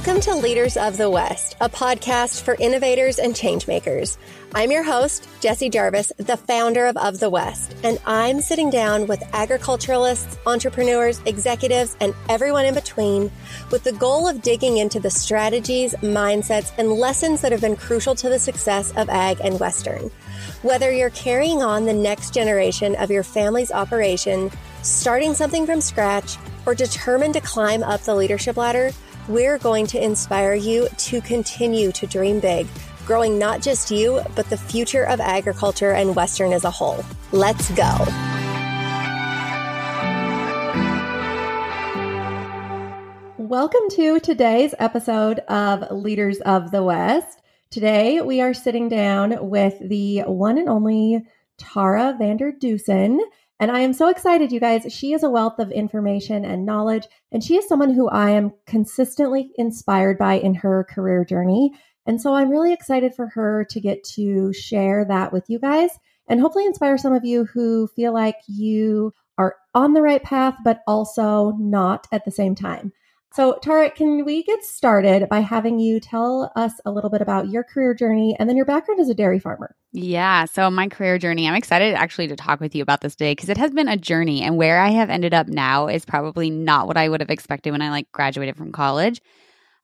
Welcome to Leaders of the West, a podcast for innovators and changemakers. I'm your host, Jessie Jarvis, the founder of Of the West, and I'm sitting down with agriculturalists, entrepreneurs, executives, and everyone in between with the goal of digging into the strategies, mindsets, and lessons that have been crucial to the success of ag and Western. Whether you're carrying on the next generation of your family's operation, starting something from scratch, or determined to climb up the leadership ladder, we're going to inspire you to continue to dream big, growing not just you, but the future of agriculture and Western as a whole. Let's go. Welcome to today's episode of Leaders of the West. Today we are sitting down with the one and only Tara Vander Dussen. And I am so excited, you guys. She is a wealth of information and knowledge, and she is someone who I am consistently inspired by in her career journey. And so I'm really excited for her to get to share that with you guys and hopefully inspire some of you who feel like you are on the right path, but also not at the same time. So, Tara, can we get started by having you tell us a little bit about your career journey and then your background as a dairy farmer? Yeah. So, my career journey, I'm excited actually to talk with you about this today because it has been a journey. And where I have ended up now is probably not what I would have expected when I like graduated from college.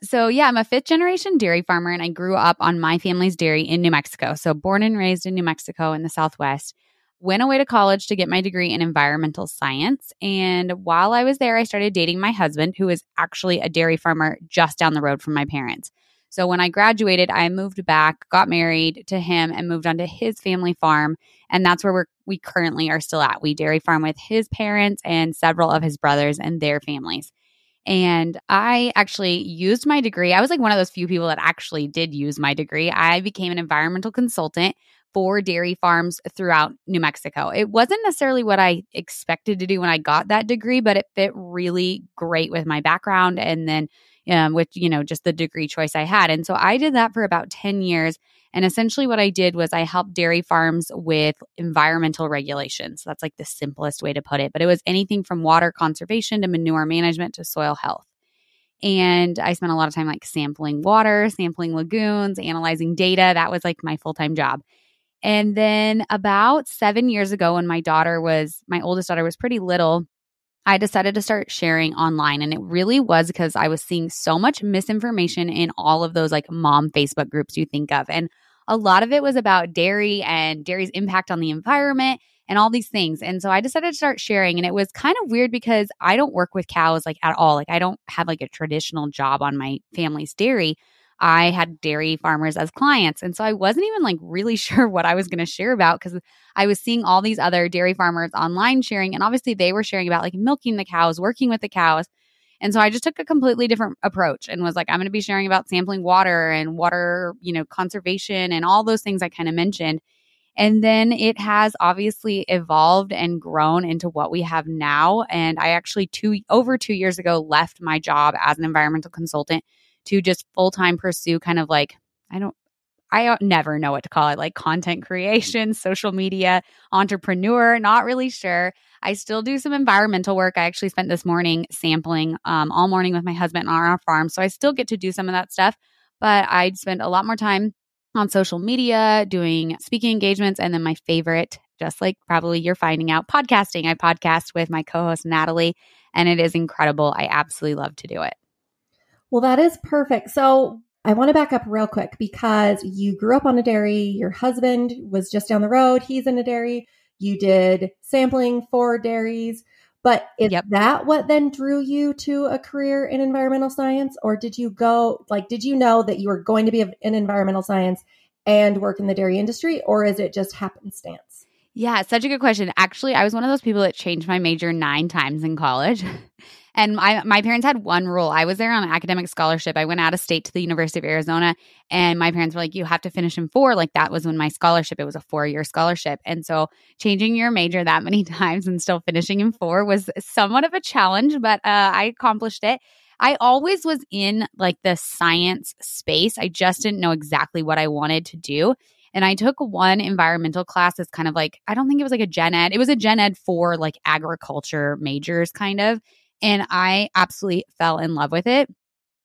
So, yeah, I'm a fifth generation dairy farmer and I grew up on my family's dairy in New Mexico. So, born and raised in New Mexico in the Southwest went away to college to get my degree in environmental science. And while I was there, I started dating my husband, who is actually a dairy farmer just down the road from my parents. So when I graduated, I moved back, got married to him, and moved on to his family farm. And that's where we're, we currently are still at. We dairy farm with his parents and several of his brothers and their families. And I actually used my degree. I was like one of those few people that actually did use my degree. I became an environmental consultant for dairy farms throughout New Mexico. It wasn't necessarily what I expected to do when I got that degree, but it fit really great with my background and then um, with, you know, just the degree choice I had. And so I did that for about 10 years. And essentially, what I did was I helped dairy farms with environmental regulations. That's like the simplest way to put it. But it was anything from water conservation to manure management to soil health. And I spent a lot of time like sampling water, sampling lagoons, analyzing data. That was like my full time job. And then about seven years ago, when my daughter was, my oldest daughter was pretty little, I decided to start sharing online. And it really was because I was seeing so much misinformation in all of those like mom Facebook groups you think of. And a lot of it was about dairy and dairy's impact on the environment and all these things. And so I decided to start sharing. And it was kind of weird because I don't work with cows like at all. Like I don't have like a traditional job on my family's dairy. I had dairy farmers as clients. And so I wasn't even like really sure what I was going to share about because I was seeing all these other dairy farmers online sharing. And obviously they were sharing about like milking the cows, working with the cows. And so I just took a completely different approach and was like, I'm going to be sharing about sampling water and water, you know, conservation and all those things I kind of mentioned. And then it has obviously evolved and grown into what we have now. And I actually two over two years ago left my job as an environmental consultant to just full time pursue kind of like, I don't, I never know what to call it, like content creation, social media, entrepreneur, not really sure. I still do some environmental work. I actually spent this morning sampling um, all morning with my husband on our farm. So I still get to do some of that stuff, but I'd spend a lot more time on social media, doing speaking engagements, and then my favorite, just like probably you're finding out, podcasting. I podcast with my co host, Natalie, and it is incredible. I absolutely love to do it. Well, that is perfect. So I want to back up real quick because you grew up on a dairy. Your husband was just down the road. He's in a dairy. You did sampling for dairies. But is yep. that what then drew you to a career in environmental science? Or did you go, like, did you know that you were going to be in environmental science and work in the dairy industry? Or is it just happenstance? Yeah, such a good question. Actually, I was one of those people that changed my major nine times in college. And my, my parents had one rule. I was there on an academic scholarship. I went out of state to the University of Arizona, and my parents were like, You have to finish in four. Like, that was when my scholarship, it was a four year scholarship. And so, changing your major that many times and still finishing in four was somewhat of a challenge, but uh, I accomplished it. I always was in like the science space. I just didn't know exactly what I wanted to do. And I took one environmental class that's kind of like, I don't think it was like a gen ed. It was a gen ed for like agriculture majors, kind of. And I absolutely fell in love with it.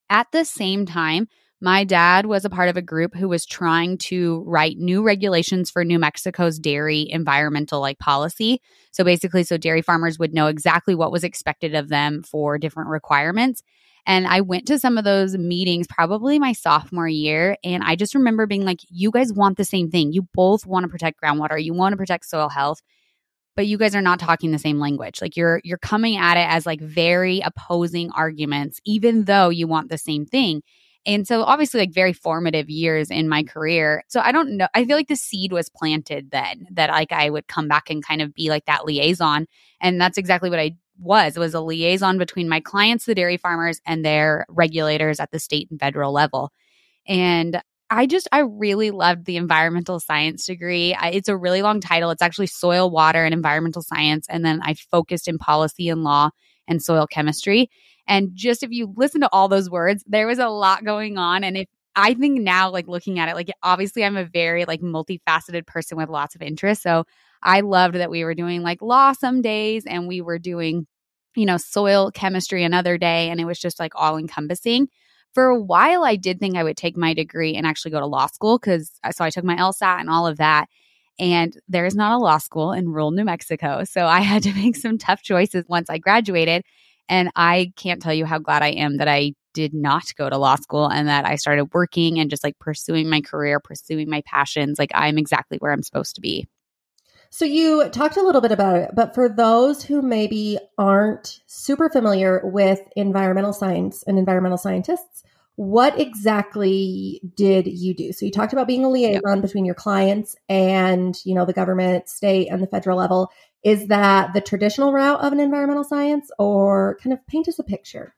At the same time, my dad was a part of a group who was trying to write new regulations for New Mexico's dairy environmental like policy. So basically, so dairy farmers would know exactly what was expected of them for different requirements. And I went to some of those meetings probably my sophomore year. And I just remember being like, you guys want the same thing. You both want to protect groundwater, you want to protect soil health but you guys are not talking the same language. Like you're you're coming at it as like very opposing arguments even though you want the same thing. And so obviously like very formative years in my career. So I don't know. I feel like the seed was planted then that like I would come back and kind of be like that liaison. And that's exactly what I was. It was a liaison between my clients, the dairy farmers, and their regulators at the state and federal level. And I just, I really loved the environmental science degree. I, it's a really long title. It's actually soil, water, and environmental science. And then I focused in policy and law and soil chemistry. And just if you listen to all those words, there was a lot going on. And if I think now, like looking at it, like obviously I'm a very like multifaceted person with lots of interests. So I loved that we were doing like law some days and we were doing, you know, soil chemistry another day. And it was just like all encompassing. For a while, I did think I would take my degree and actually go to law school because so I took my LSAT and all of that. And there is not a law school in rural New Mexico. So I had to make some tough choices once I graduated. And I can't tell you how glad I am that I did not go to law school and that I started working and just like pursuing my career, pursuing my passions. Like I'm exactly where I'm supposed to be. So you talked a little bit about it, but for those who maybe aren't super familiar with environmental science and environmental scientists, what exactly did you do? So you talked about being a liaison between your clients and, you know, the government, state and the federal level. Is that the traditional route of an environmental science or kind of paint us a picture?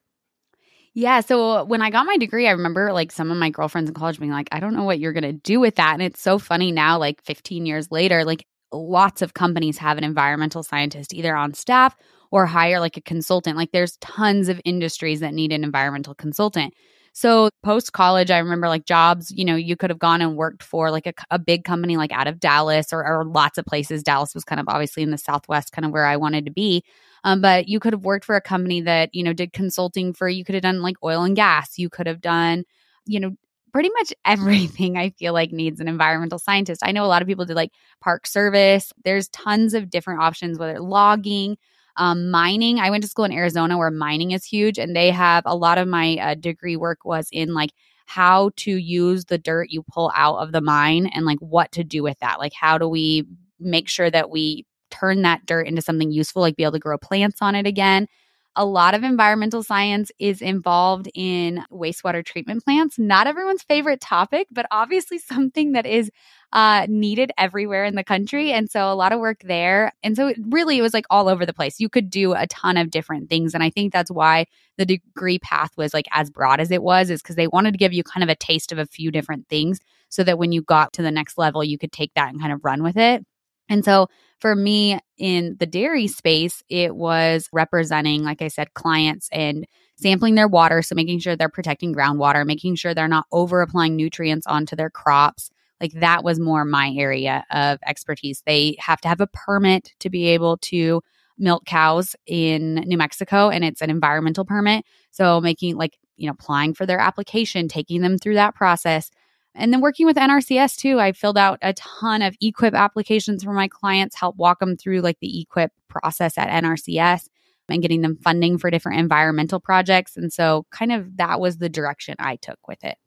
Yeah. So when I got my degree, I remember like some of my girlfriends in college being like, I don't know what you're going to do with that. And it's so funny now, like 15 years later, like lots of companies have an environmental scientist either on staff or hire like a consultant. Like there's tons of industries that need an environmental consultant. So post college, I remember like jobs, you know, you could have gone and worked for like a, a big company like out of Dallas or, or, lots of places. Dallas was kind of obviously in the Southwest, kind of where I wanted to be. Um, but you could have worked for a company that, you know, did consulting for, you could have done like oil and gas. You could have done, you know, pretty much everything I feel like needs an environmental scientist. I know a lot of people do like park service. There's tons of different options, whether logging, um, mining, I went to school in Arizona where mining is huge, and they have a lot of my uh, degree work was in like how to use the dirt you pull out of the mine and like what to do with that. Like, how do we make sure that we turn that dirt into something useful, like be able to grow plants on it again? A lot of environmental science is involved in wastewater treatment plants. Not everyone's favorite topic, but obviously something that is uh, needed everywhere in the country. And so a lot of work there. And so it really, it was like all over the place. You could do a ton of different things. And I think that's why the degree path was like as broad as it was, is because they wanted to give you kind of a taste of a few different things so that when you got to the next level, you could take that and kind of run with it. And so for me in the dairy space, it was representing, like I said, clients and sampling their water. So making sure they're protecting groundwater, making sure they're not over applying nutrients onto their crops. Like that was more my area of expertise. They have to have a permit to be able to milk cows in New Mexico, and it's an environmental permit. So making like, you know, applying for their application, taking them through that process and then working with NRCS too, I filled out a ton of EQIP applications for my clients, help walk them through like the EQIP process at NRCS and getting them funding for different environmental projects. And so, kind of that was the direction I took with it.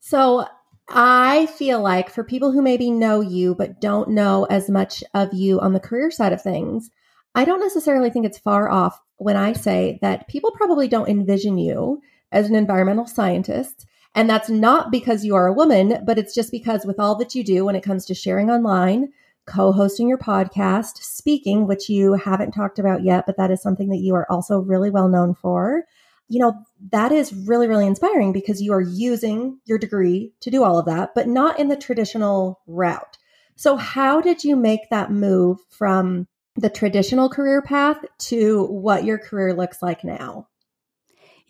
So, I feel like for people who maybe know you but don't know as much of you on the career side of things, I don't necessarily think it's far off when I say that people probably don't envision you as an environmental scientist and that's not because you are a woman, but it's just because with all that you do when it comes to sharing online, co hosting your podcast, speaking, which you haven't talked about yet, but that is something that you are also really well known for. You know, that is really, really inspiring because you are using your degree to do all of that, but not in the traditional route. So, how did you make that move from the traditional career path to what your career looks like now?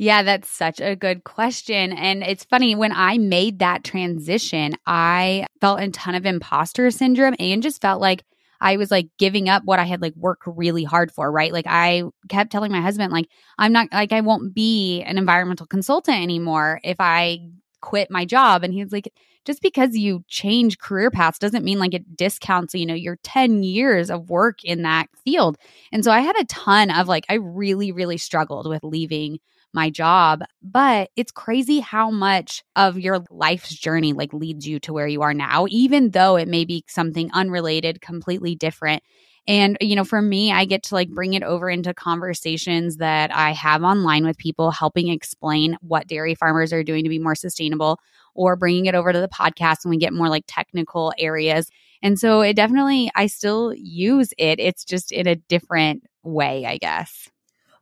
Yeah, that's such a good question. And it's funny, when I made that transition, I felt a ton of imposter syndrome and just felt like I was like giving up what I had like worked really hard for, right? Like I kept telling my husband, like, I'm not like I won't be an environmental consultant anymore if I quit my job. And he's like, just because you change career paths doesn't mean like it discounts, you know, your 10 years of work in that field. And so I had a ton of like, I really, really struggled with leaving my job. But it's crazy how much of your life's journey like leads you to where you are now, even though it may be something unrelated, completely different. And, you know, for me, I get to like bring it over into conversations that I have online with people, helping explain what dairy farmers are doing to be more sustainable, or bringing it over to the podcast and we get more like technical areas. And so it definitely, I still use it. It's just in a different way, I guess.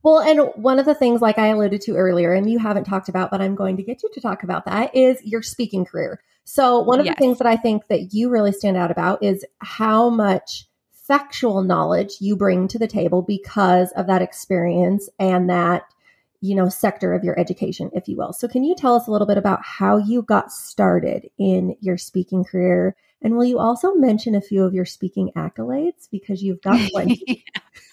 Well, and one of the things, like I alluded to earlier, and you haven't talked about, but I'm going to get you to talk about that, is your speaking career. So, one of yes. the things that I think that you really stand out about is how much factual knowledge you bring to the table because of that experience and that you know sector of your education if you will. So can you tell us a little bit about how you got started in your speaking career? And will you also mention a few of your speaking accolades? Because you've got plenty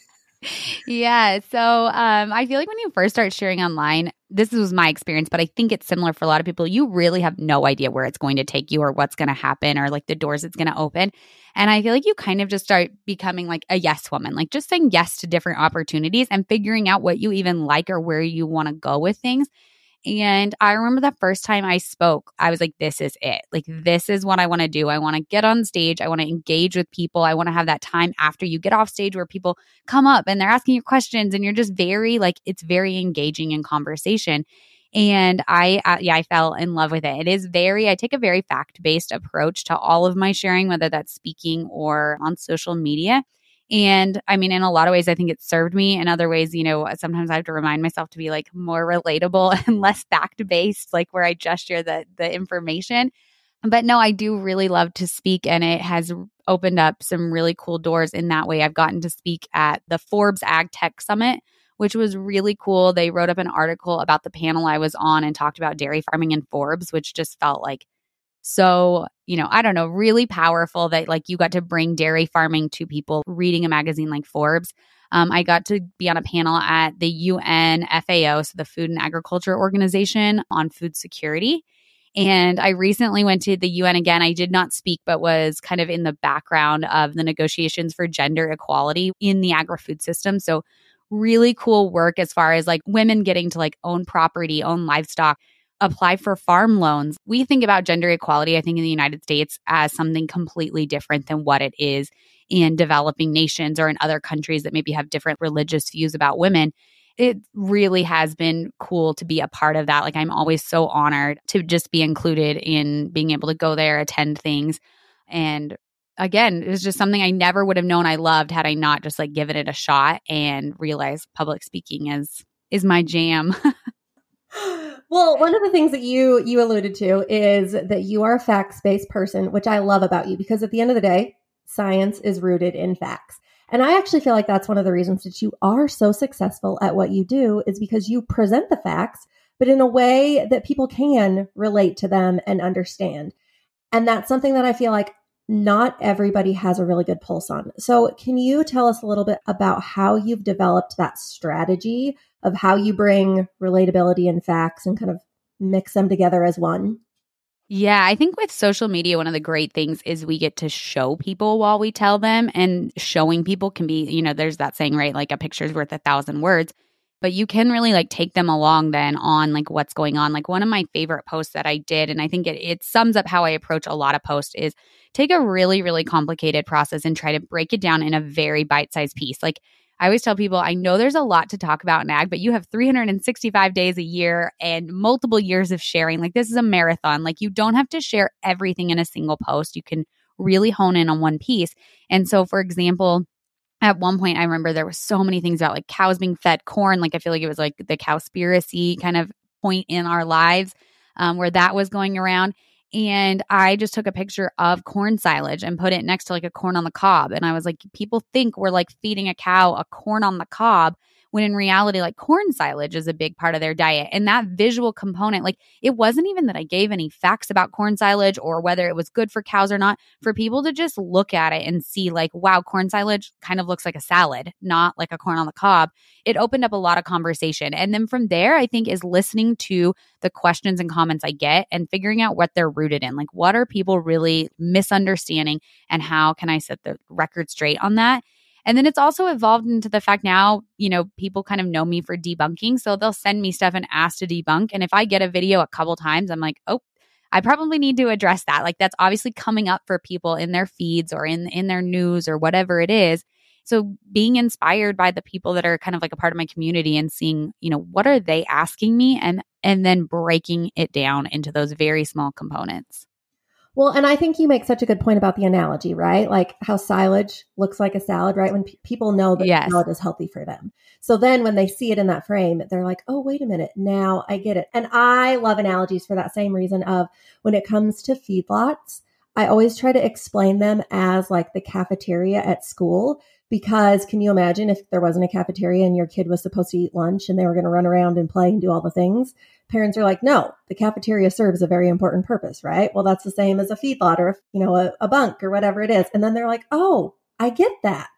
yeah. So um, I feel like when you first start sharing online, this was my experience, but I think it's similar for a lot of people. You really have no idea where it's going to take you or what's going to happen or like the doors it's going to open. And I feel like you kind of just start becoming like a yes woman, like just saying yes to different opportunities and figuring out what you even like or where you want to go with things. And I remember the first time I spoke, I was like, this is it. Like, this is what I want to do. I want to get on stage. I want to engage with people. I want to have that time after you get off stage where people come up and they're asking you questions and you're just very, like, it's very engaging in conversation. And I, uh, yeah, I fell in love with it. It is very, I take a very fact based approach to all of my sharing, whether that's speaking or on social media. And I mean, in a lot of ways, I think it served me. In other ways, you know, uh, sometimes I have to remind myself to be like more relatable and less fact based, like where I share the the information. But no, I do really love to speak, and it has opened up some really cool doors in that way. I've gotten to speak at the Forbes Ag Tech Summit, which was really cool. They wrote up an article about the panel I was on and talked about dairy farming in Forbes, which just felt like so, you know, I don't know, really powerful that like you got to bring dairy farming to people reading a magazine like Forbes. Um, I got to be on a panel at the UN FAO, so the Food and Agriculture Organization on food security. And I recently went to the UN again. I did not speak, but was kind of in the background of the negotiations for gender equality in the agri food system. So, really cool work as far as like women getting to like own property, own livestock, apply for farm loans. We think about gender equality, I think, in the United States as something completely different than what it is in developing nations or in other countries that maybe have different religious views about women. It really has been cool to be a part of that. Like, I'm always so honored to just be included in being able to go there, attend things. And again, it was just something I never would have known I loved had I not just like given it a shot and realized public speaking is is my jam. Well, one of the things that you you alluded to is that you are a facts-based person, which I love about you because at the end of the day, science is rooted in facts. And I actually feel like that's one of the reasons that you are so successful at what you do is because you present the facts, but in a way that people can relate to them and understand. And that's something that I feel like not everybody has a really good pulse on. So, can you tell us a little bit about how you've developed that strategy of how you bring relatability and facts and kind of mix them together as one? Yeah, I think with social media, one of the great things is we get to show people while we tell them, and showing people can be, you know, there's that saying, right? Like a picture's worth a thousand words but you can really like take them along then on like what's going on. Like one of my favorite posts that I did, and I think it, it sums up how I approach a lot of posts is take a really, really complicated process and try to break it down in a very bite sized piece. Like I always tell people, I know there's a lot to talk about in ag, but you have 365 days a year and multiple years of sharing. Like this is a marathon. Like you don't have to share everything in a single post. You can really hone in on one piece. And so, for example, at one point I remember there was so many things about like cows being fed corn. Like I feel like it was like the cowspiracy kind of point in our lives um, where that was going around. And I just took a picture of corn silage and put it next to like a corn on the cob. And I was like, people think we're like feeding a cow a corn on the cob when in reality, like corn silage is a big part of their diet. And that visual component, like it wasn't even that I gave any facts about corn silage or whether it was good for cows or not, for people to just look at it and see, like, wow, corn silage kind of looks like a salad, not like a corn on the cob. It opened up a lot of conversation. And then from there, I think is listening to the questions and comments I get and figuring out what they're rooted in. Like, what are people really misunderstanding and how can I set the record straight on that? And then it's also evolved into the fact now, you know, people kind of know me for debunking. So they'll send me stuff and ask to debunk. And if I get a video a couple times, I'm like, oh, I probably need to address that. Like that's obviously coming up for people in their feeds or in in their news or whatever it is. So being inspired by the people that are kind of like a part of my community and seeing, you know, what are they asking me and and then breaking it down into those very small components. Well, and I think you make such a good point about the analogy, right? Like how silage looks like a salad, right? When people know that yes. salad is healthy for them. So then when they see it in that frame, they're like, oh, wait a minute. Now I get it. And I love analogies for that same reason of when it comes to feedlots, I always try to explain them as like the cafeteria at school because can you imagine if there wasn't a cafeteria and your kid was supposed to eat lunch and they were going to run around and play and do all the things? Parents are like, no, the cafeteria serves a very important purpose, right? Well, that's the same as a feedlot or, you know, a, a bunk or whatever it is. And then they're like, oh, I get that.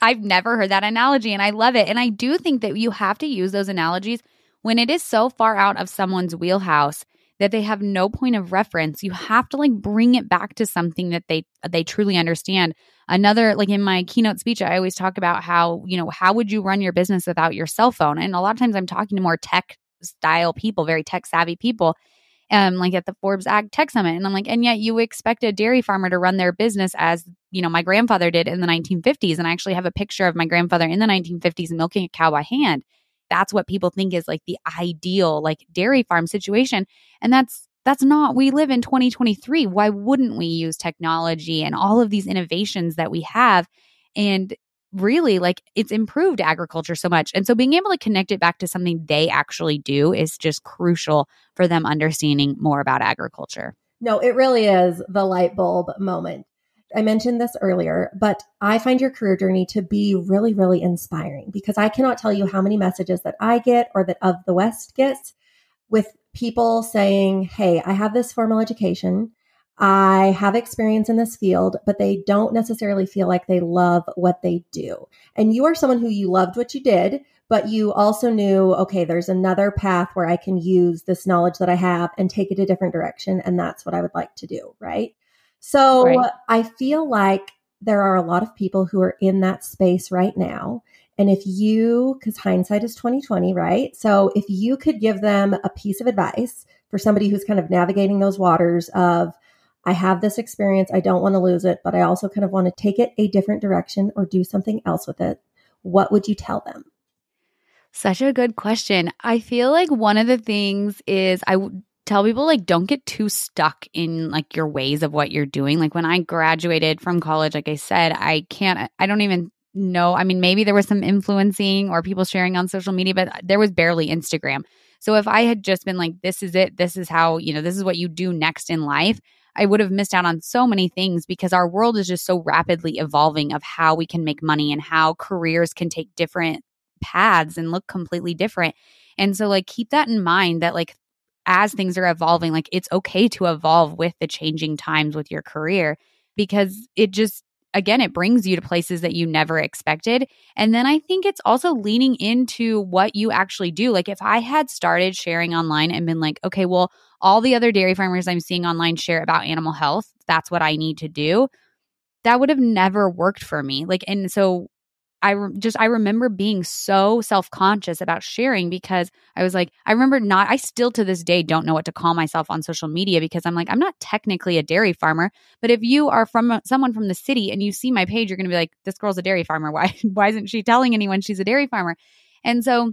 I've never heard that analogy and I love it. And I do think that you have to use those analogies when it is so far out of someone's wheelhouse that they have no point of reference you have to like bring it back to something that they they truly understand another like in my keynote speech i always talk about how you know how would you run your business without your cell phone and a lot of times i'm talking to more tech style people very tech savvy people um like at the forbes ag tech summit. And i'm like and yet you expect a dairy farmer to run their business as you know my grandfather did in the 1950s and i actually have a picture of my grandfather in the 1950s milking a cow by hand. That's what people think is like the ideal like dairy farm situation. And that's that's not we live in 2023 why wouldn't we use technology and all of these innovations that we have? And really like it's improved agriculture so much. And so being able to connect it back to something they actually do is just crucial for them understanding more about agriculture. No it really is the light bulb moment. I mentioned this earlier, but I find your career journey to be really, really inspiring because I cannot tell you how many messages that I get or that Of the West gets with people saying, Hey, I have this formal education. I have experience in this field, but they don't necessarily feel like they love what they do. And you are someone who you loved what you did, but you also knew, okay, there's another path where I can use this knowledge that I have and take it a different direction. And that's what I would like to do. Right. So right. I feel like there are a lot of people who are in that space right now. And if you, because hindsight is 2020, right? So if you could give them a piece of advice for somebody who's kind of navigating those waters of, I have this experience, I don't want to lose it, but I also kind of want to take it a different direction or do something else with it, what would you tell them? Such a good question. I feel like one of the things is I tell people like don't get too stuck in like your ways of what you're doing. Like when I graduated from college, like I said, I can't I don't even know. I mean, maybe there was some influencing or people sharing on social media, but there was barely Instagram. So if I had just been like this is it, this is how, you know, this is what you do next in life, I would have missed out on so many things because our world is just so rapidly evolving of how we can make money and how careers can take different paths and look completely different. And so like keep that in mind that like as things are evolving, like it's okay to evolve with the changing times with your career because it just, again, it brings you to places that you never expected. And then I think it's also leaning into what you actually do. Like if I had started sharing online and been like, okay, well, all the other dairy farmers I'm seeing online share about animal health, that's what I need to do. That would have never worked for me. Like, and so I re- just I remember being so self-conscious about sharing because I was like I remember not I still to this day don't know what to call myself on social media because I'm like I'm not technically a dairy farmer but if you are from a, someone from the city and you see my page you're going to be like this girl's a dairy farmer. Why why isn't she telling anyone she's a dairy farmer? And so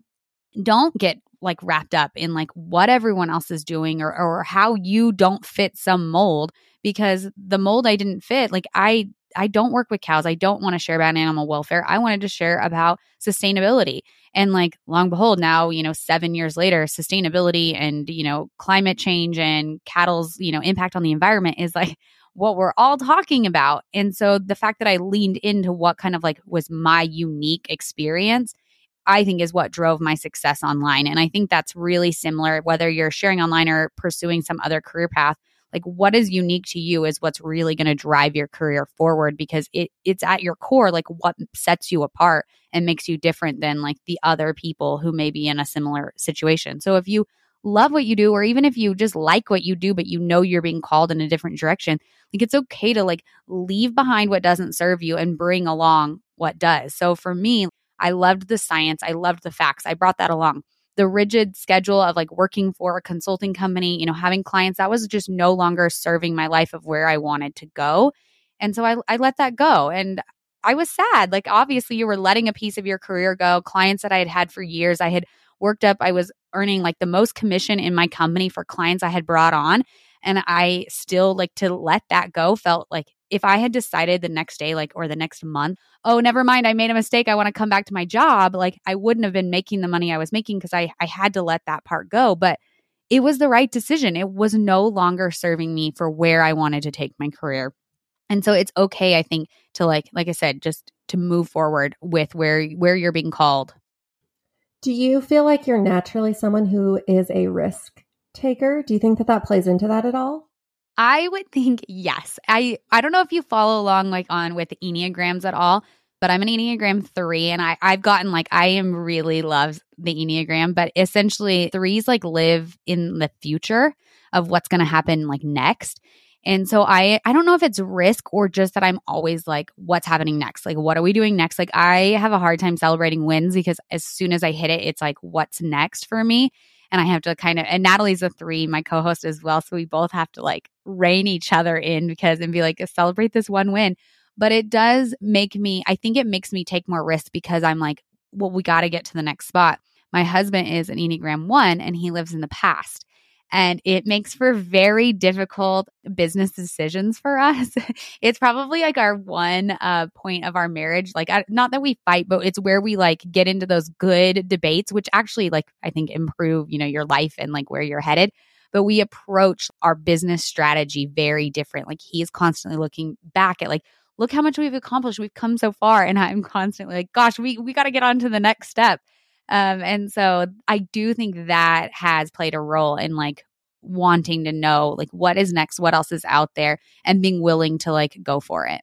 don't get like wrapped up in like what everyone else is doing or or how you don't fit some mold because the mold I didn't fit like I I don't work with cows. I don't want to share about animal welfare. I wanted to share about sustainability. And like long behold, now, you know, seven years later, sustainability and, you know, climate change and cattle's, you know, impact on the environment is like what we're all talking about. And so the fact that I leaned into what kind of like was my unique experience, I think is what drove my success online. And I think that's really similar, whether you're sharing online or pursuing some other career path. Like what is unique to you is what's really going to drive your career forward because it it's at your core like what sets you apart and makes you different than like the other people who may be in a similar situation. So if you love what you do or even if you just like what you do but you know you're being called in a different direction like it's okay to like leave behind what doesn't serve you and bring along what does. So for me i loved the science. I loved the facts. I brought that along the rigid schedule of like working for a consulting company you know having clients that was just no longer serving my life of where i wanted to go and so i, I let that go and I was sad. Like, obviously, you were letting a piece of your career go. Clients that I had had for years, I had worked up. I was earning like the most commission in my company for clients I had brought on. And I still like to let that go felt like if I had decided the next day, like, or the next month, oh, never mind, I made a mistake. I want to come back to my job. Like, I wouldn't have been making the money I was making because I, I had to let that part go. But it was the right decision. It was no longer serving me for where I wanted to take my career. And so it's okay, I think, to like, like I said, just to move forward with where where you're being called. Do you feel like you're naturally someone who is a risk taker? Do you think that that plays into that at all? I would think yes. I I don't know if you follow along like on with enneagrams at all, but I'm an enneagram 3 and I I've gotten like I am really loves the enneagram, but essentially threes like live in the future of what's going to happen like next. And so I I don't know if it's risk or just that I'm always like what's happening next? Like what are we doing next? Like I have a hard time celebrating wins because as soon as I hit it it's like what's next for me? And I have to kind of and Natalie's a 3, my co-host as well, so we both have to like rein each other in because and be like celebrate this one win. But it does make me I think it makes me take more risks because I'm like well we got to get to the next spot. My husband is an Enneagram 1 and he lives in the past and it makes for very difficult business decisions for us. it's probably like our one uh, point of our marriage. Like, not that we fight, but it's where we like get into those good debates, which actually, like, I think improve, you know, your life and like where you're headed. But we approach our business strategy very different. Like, he's constantly looking back at, like, look how much we've accomplished. We've come so far. And I'm constantly like, gosh, we, we got to get on to the next step. Um, and so I do think that has played a role in like wanting to know like what is next, what else is out there, and being willing to like go for it.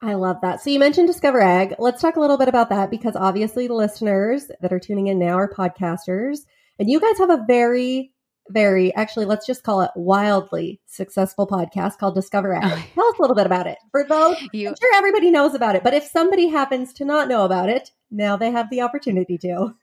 I love that. So you mentioned Discover Ag. Let's talk a little bit about that because obviously the listeners that are tuning in now are podcasters, and you guys have a very very actually let's just call it wildly successful podcast called discover ag tell us a little bit about it for those you, i'm sure everybody knows about it but if somebody happens to not know about it now they have the opportunity to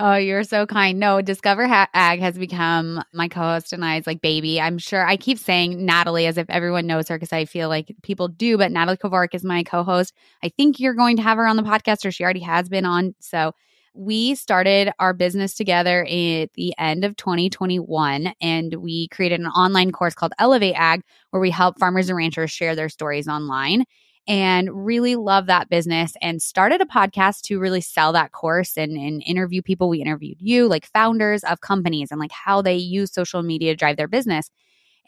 Oh, you're so kind. No, Discover ha- Ag has become my co-host and I's like baby. I'm sure I keep saying Natalie as if everyone knows her because I feel like people do, but Natalie Kovarik is my co-host. I think you're going to have her on the podcast or she already has been on. So we started our business together at the end of 2021 and we created an online course called Elevate Ag where we help farmers and ranchers share their stories online and really love that business and started a podcast to really sell that course and, and interview people. We interviewed you, like founders of companies, and like how they use social media to drive their business.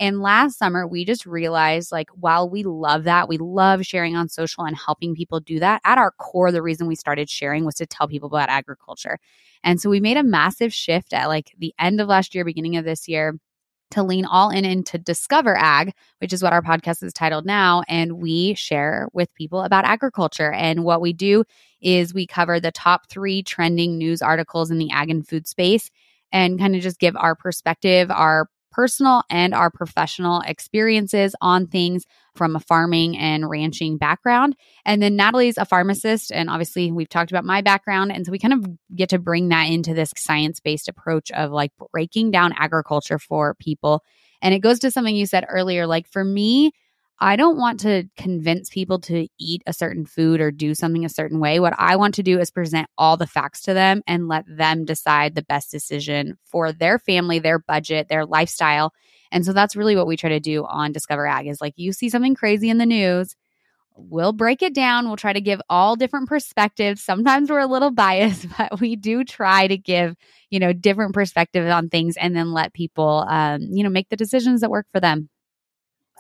And last summer, we just realized like, while we love that, we love sharing on social and helping people do that. At our core, the reason we started sharing was to tell people about agriculture. And so we made a massive shift at like the end of last year, beginning of this year to lean all in into Discover Ag, which is what our podcast is titled now. And we share with people about agriculture. And what we do is we cover the top three trending news articles in the ag and food space and kind of just give our perspective, our personal and our professional experiences on things from a farming and ranching background. And then Natalie's a pharmacist. And obviously, we've talked about my background. And so we kind of get to bring that into this science based approach of like breaking down agriculture for people. And it goes to something you said earlier. Like for me, I don't want to convince people to eat a certain food or do something a certain way. What I want to do is present all the facts to them and let them decide the best decision for their family, their budget, their lifestyle. And so that's really what we try to do on Discover Ag is like you see something crazy in the news, we'll break it down. We'll try to give all different perspectives. Sometimes we're a little biased, but we do try to give, you know, different perspectives on things and then let people, um, you know, make the decisions that work for them.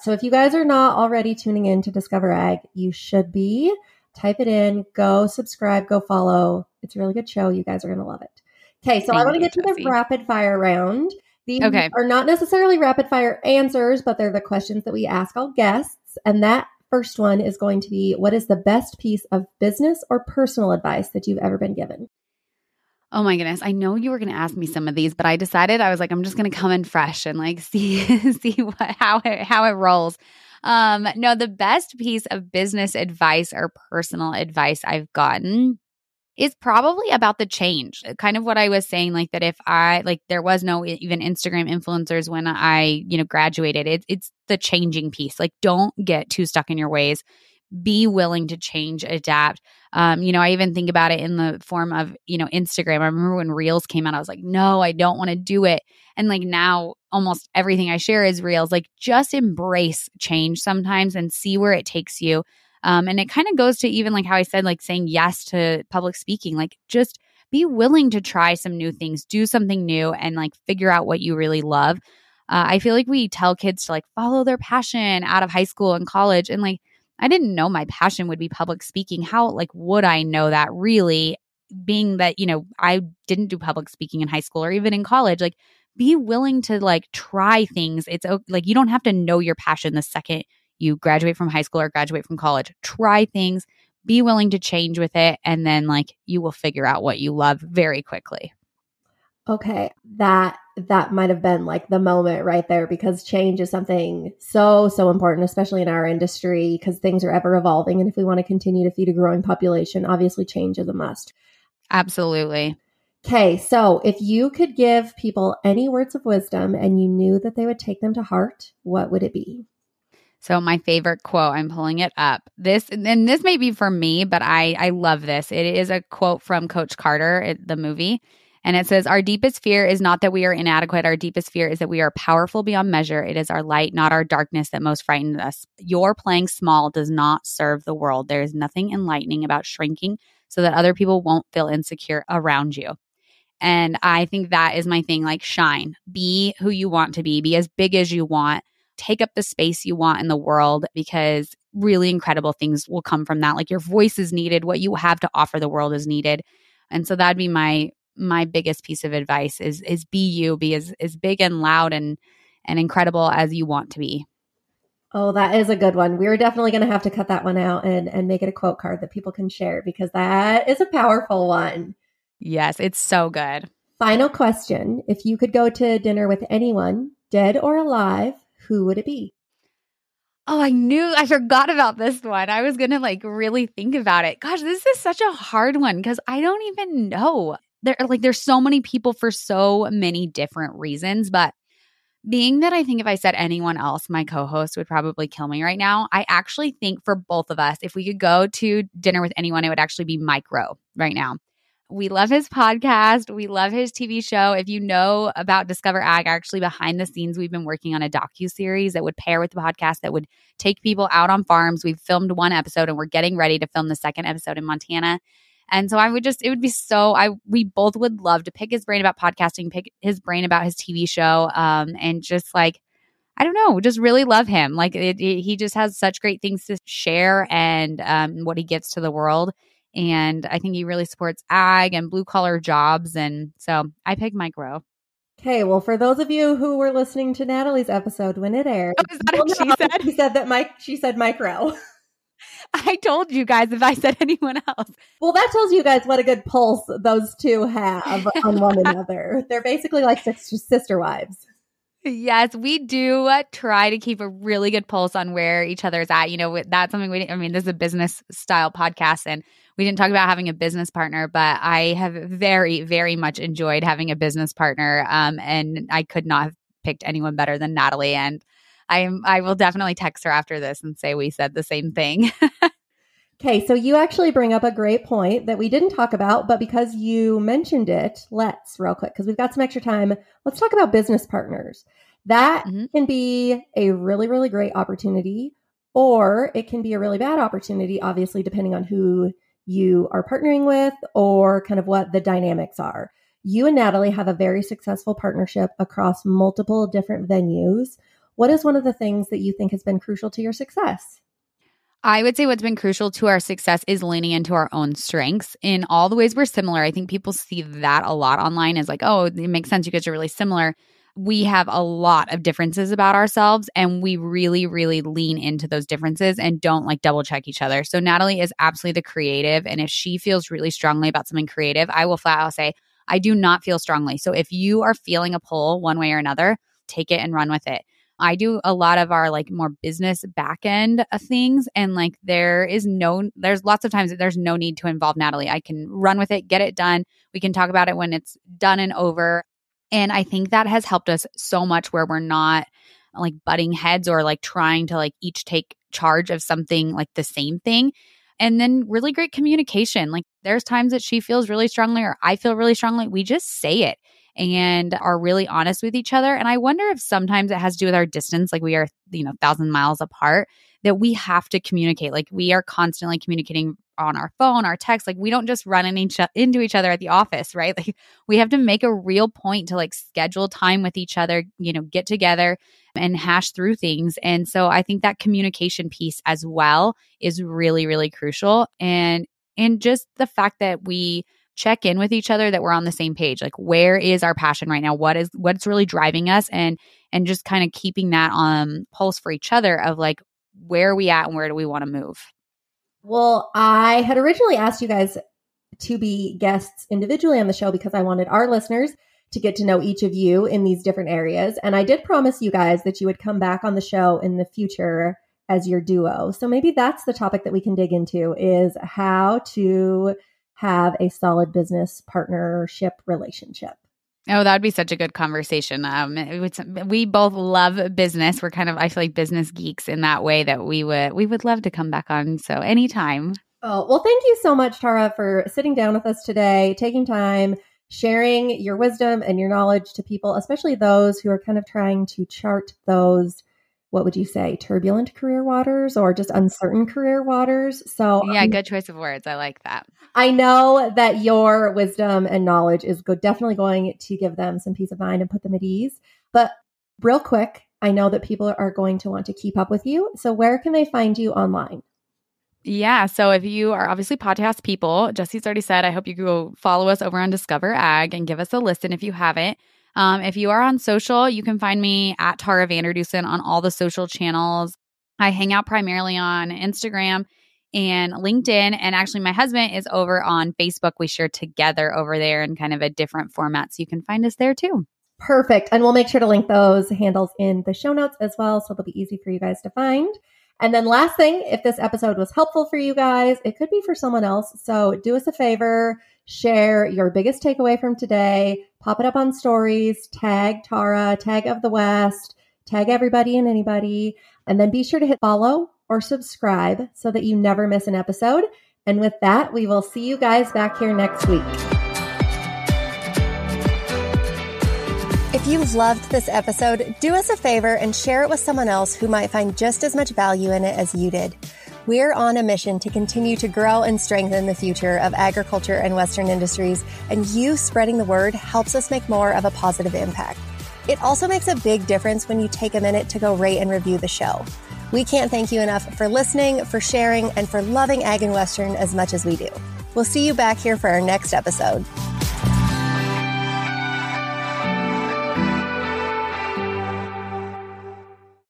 So if you guys are not already tuning in to Discover Ag, you should be. Type it in, go subscribe, go follow. It's a really good show. You guys are going to love it. Okay, so Thank I want to get to the rapid fire round. These Okay. are not necessarily rapid fire answers, but they're the questions that we ask all guests. And that first one is going to be what is the best piece of business or personal advice that you've ever been given? Oh my goodness. I know you were going to ask me some of these, but I decided I was like I'm just going to come in fresh and like see see what how it, how it rolls. Um no, the best piece of business advice or personal advice I've gotten is probably about the change. Kind of what I was saying like that if I like there was no even Instagram influencers when I, you know, graduated. It, it's the changing piece. Like don't get too stuck in your ways. Be willing to change, adapt. Um, you know, I even think about it in the form of, you know, Instagram. I remember when Reels came out, I was like, no, I don't want to do it. And like now, almost everything I share is Reels. Like, just embrace change sometimes and see where it takes you. Um, and it kind of goes to even like how I said, like saying yes to public speaking. Like, just be willing to try some new things, do something new, and like figure out what you really love. Uh, I feel like we tell kids to like follow their passion out of high school and college, and like I didn't know my passion would be public speaking. How like would I know that really being that, you know, I didn't do public speaking in high school or even in college. Like be willing to like try things. It's like you don't have to know your passion the second you graduate from high school or graduate from college. Try things, be willing to change with it and then like you will figure out what you love very quickly. Okay, that that might have been like the moment right there because change is something so so important especially in our industry because things are ever evolving and if we want to continue to feed a growing population, obviously change is a must. Absolutely. Okay, so if you could give people any words of wisdom and you knew that they would take them to heart, what would it be? So my favorite quote, I'm pulling it up. This and this may be for me, but I I love this. It is a quote from Coach Carter, the movie, and it says, "Our deepest fear is not that we are inadequate. Our deepest fear is that we are powerful beyond measure. It is our light, not our darkness, that most frightens us. Your playing small does not serve the world. There is nothing enlightening about shrinking, so that other people won't feel insecure around you." And I think that is my thing. Like shine, be who you want to be, be as big as you want take up the space you want in the world because really incredible things will come from that like your voice is needed what you have to offer the world is needed and so that'd be my my biggest piece of advice is is be you be as as big and loud and and incredible as you want to be Oh, that is a good one. We're definitely going to have to cut that one out and and make it a quote card that people can share because that is a powerful one. yes it's so good Final question, if you could go to dinner with anyone, dead or alive, who would it be? Oh, I knew I forgot about this one. I was going to like really think about it. Gosh, this is such a hard one cuz I don't even know. There like there's so many people for so many different reasons, but being that I think if I said anyone else, my co-host would probably kill me right now. I actually think for both of us, if we could go to dinner with anyone, it would actually be Mike Rowe right now. We love his podcast. We love his TV show. If you know about Discover Ag, actually behind the scenes, we've been working on a docu series that would pair with the podcast that would take people out on farms. We've filmed one episode and we're getting ready to film the second episode in Montana. And so I would just, it would be so, I, we both would love to pick his brain about podcasting, pick his brain about his TV show, um, and just like, I don't know, just really love him. Like it, it, he just has such great things to share and um, what he gives to the world. And I think he really supports ag and blue collar jobs. And so I picked Mike Rowe. Okay, well, for those of you who were listening to Natalie's episode when it aired, Oh, is that what she said? She said that Mike. She said micro. I told you guys if I said anyone else. Well, that tells you guys what a good pulse those two have on one another. They're basically like sister wives. Yes, we do uh, try to keep a really good pulse on where each other is at. You know, that's something we, I mean, this is a business style podcast and we didn't talk about having a business partner, but I have very, very much enjoyed having a business partner. Um, and I could not have picked anyone better than Natalie. And I am, I will definitely text her after this and say we said the same thing. Okay, so you actually bring up a great point that we didn't talk about, but because you mentioned it, let's real quick because we've got some extra time. Let's talk about business partners. That Mhm. can be a really, really great opportunity, or it can be a really bad opportunity, obviously, depending on who you are partnering with or kind of what the dynamics are. You and Natalie have a very successful partnership across multiple different venues. What is one of the things that you think has been crucial to your success? I would say what's been crucial to our success is leaning into our own strengths in all the ways we're similar. I think people see that a lot online as like, oh, it makes sense. You guys are really similar. We have a lot of differences about ourselves, and we really, really lean into those differences and don't like double check each other. So, Natalie is absolutely the creative. And if she feels really strongly about something creative, I will flat out say, I do not feel strongly. So, if you are feeling a pull one way or another, take it and run with it. I do a lot of our like more business back end things. And like there is no, there's lots of times that there's no need to involve Natalie. I can run with it, get it done. We can talk about it when it's done and over. And I think that has helped us so much where we're not like butting heads or like trying to like each take charge of something like the same thing. And then really great communication. Like there's times that she feels really strongly or I feel really strongly. We just say it and are really honest with each other. And I wonder if sometimes it has to do with our distance, like we are, you know, thousand miles apart, that we have to communicate. Like we are constantly communicating on our phone, our text. Like we don't just run in each, into each other at the office, right? Like we have to make a real point to like schedule time with each other, you know, get together and hash through things. And so I think that communication piece as well is really, really crucial. And and just the fact that we check in with each other that we're on the same page. Like where is our passion right now? What is what's really driving us? And and just kind of keeping that on pulse for each other of like where are we at and where do we want to move? Well i had originally asked you guys to be guests individually on the show because i wanted our listeners to get to know each of you in these different areas. And i did promise you guys that you would come back on the show in the future as your duo. So maybe that's the topic that we can dig into is how to have a solid business partnership relationship. Oh, that would be such a good conversation. Um, would, we both love business. We're kind of, I feel like business geeks in that way that we would, we would love to come back on. So anytime. Oh, well, thank you so much, Tara, for sitting down with us today, taking time, sharing your wisdom and your knowledge to people, especially those who are kind of trying to chart those what would you say turbulent career waters or just uncertain career waters so yeah um, good choice of words i like that i know that your wisdom and knowledge is go- definitely going to give them some peace of mind and put them at ease but real quick i know that people are going to want to keep up with you so where can they find you online yeah. So if you are obviously podcast people, Jessie's already said, I hope you go follow us over on Discover Ag and give us a listen if you haven't. Um, if you are on social, you can find me at Tara Vander Dussen on all the social channels. I hang out primarily on Instagram and LinkedIn. And actually, my husband is over on Facebook. We share together over there in kind of a different format. So you can find us there too. Perfect. And we'll make sure to link those handles in the show notes as well. So they'll be easy for you guys to find. And then, last thing, if this episode was helpful for you guys, it could be for someone else. So do us a favor share your biggest takeaway from today, pop it up on stories, tag Tara, tag of the West, tag everybody and anybody, and then be sure to hit follow or subscribe so that you never miss an episode. And with that, we will see you guys back here next week. If you loved this episode, do us a favor and share it with someone else who might find just as much value in it as you did. We're on a mission to continue to grow and strengthen the future of agriculture and Western industries, and you spreading the word helps us make more of a positive impact. It also makes a big difference when you take a minute to go rate and review the show. We can't thank you enough for listening, for sharing, and for loving Ag and Western as much as we do. We'll see you back here for our next episode.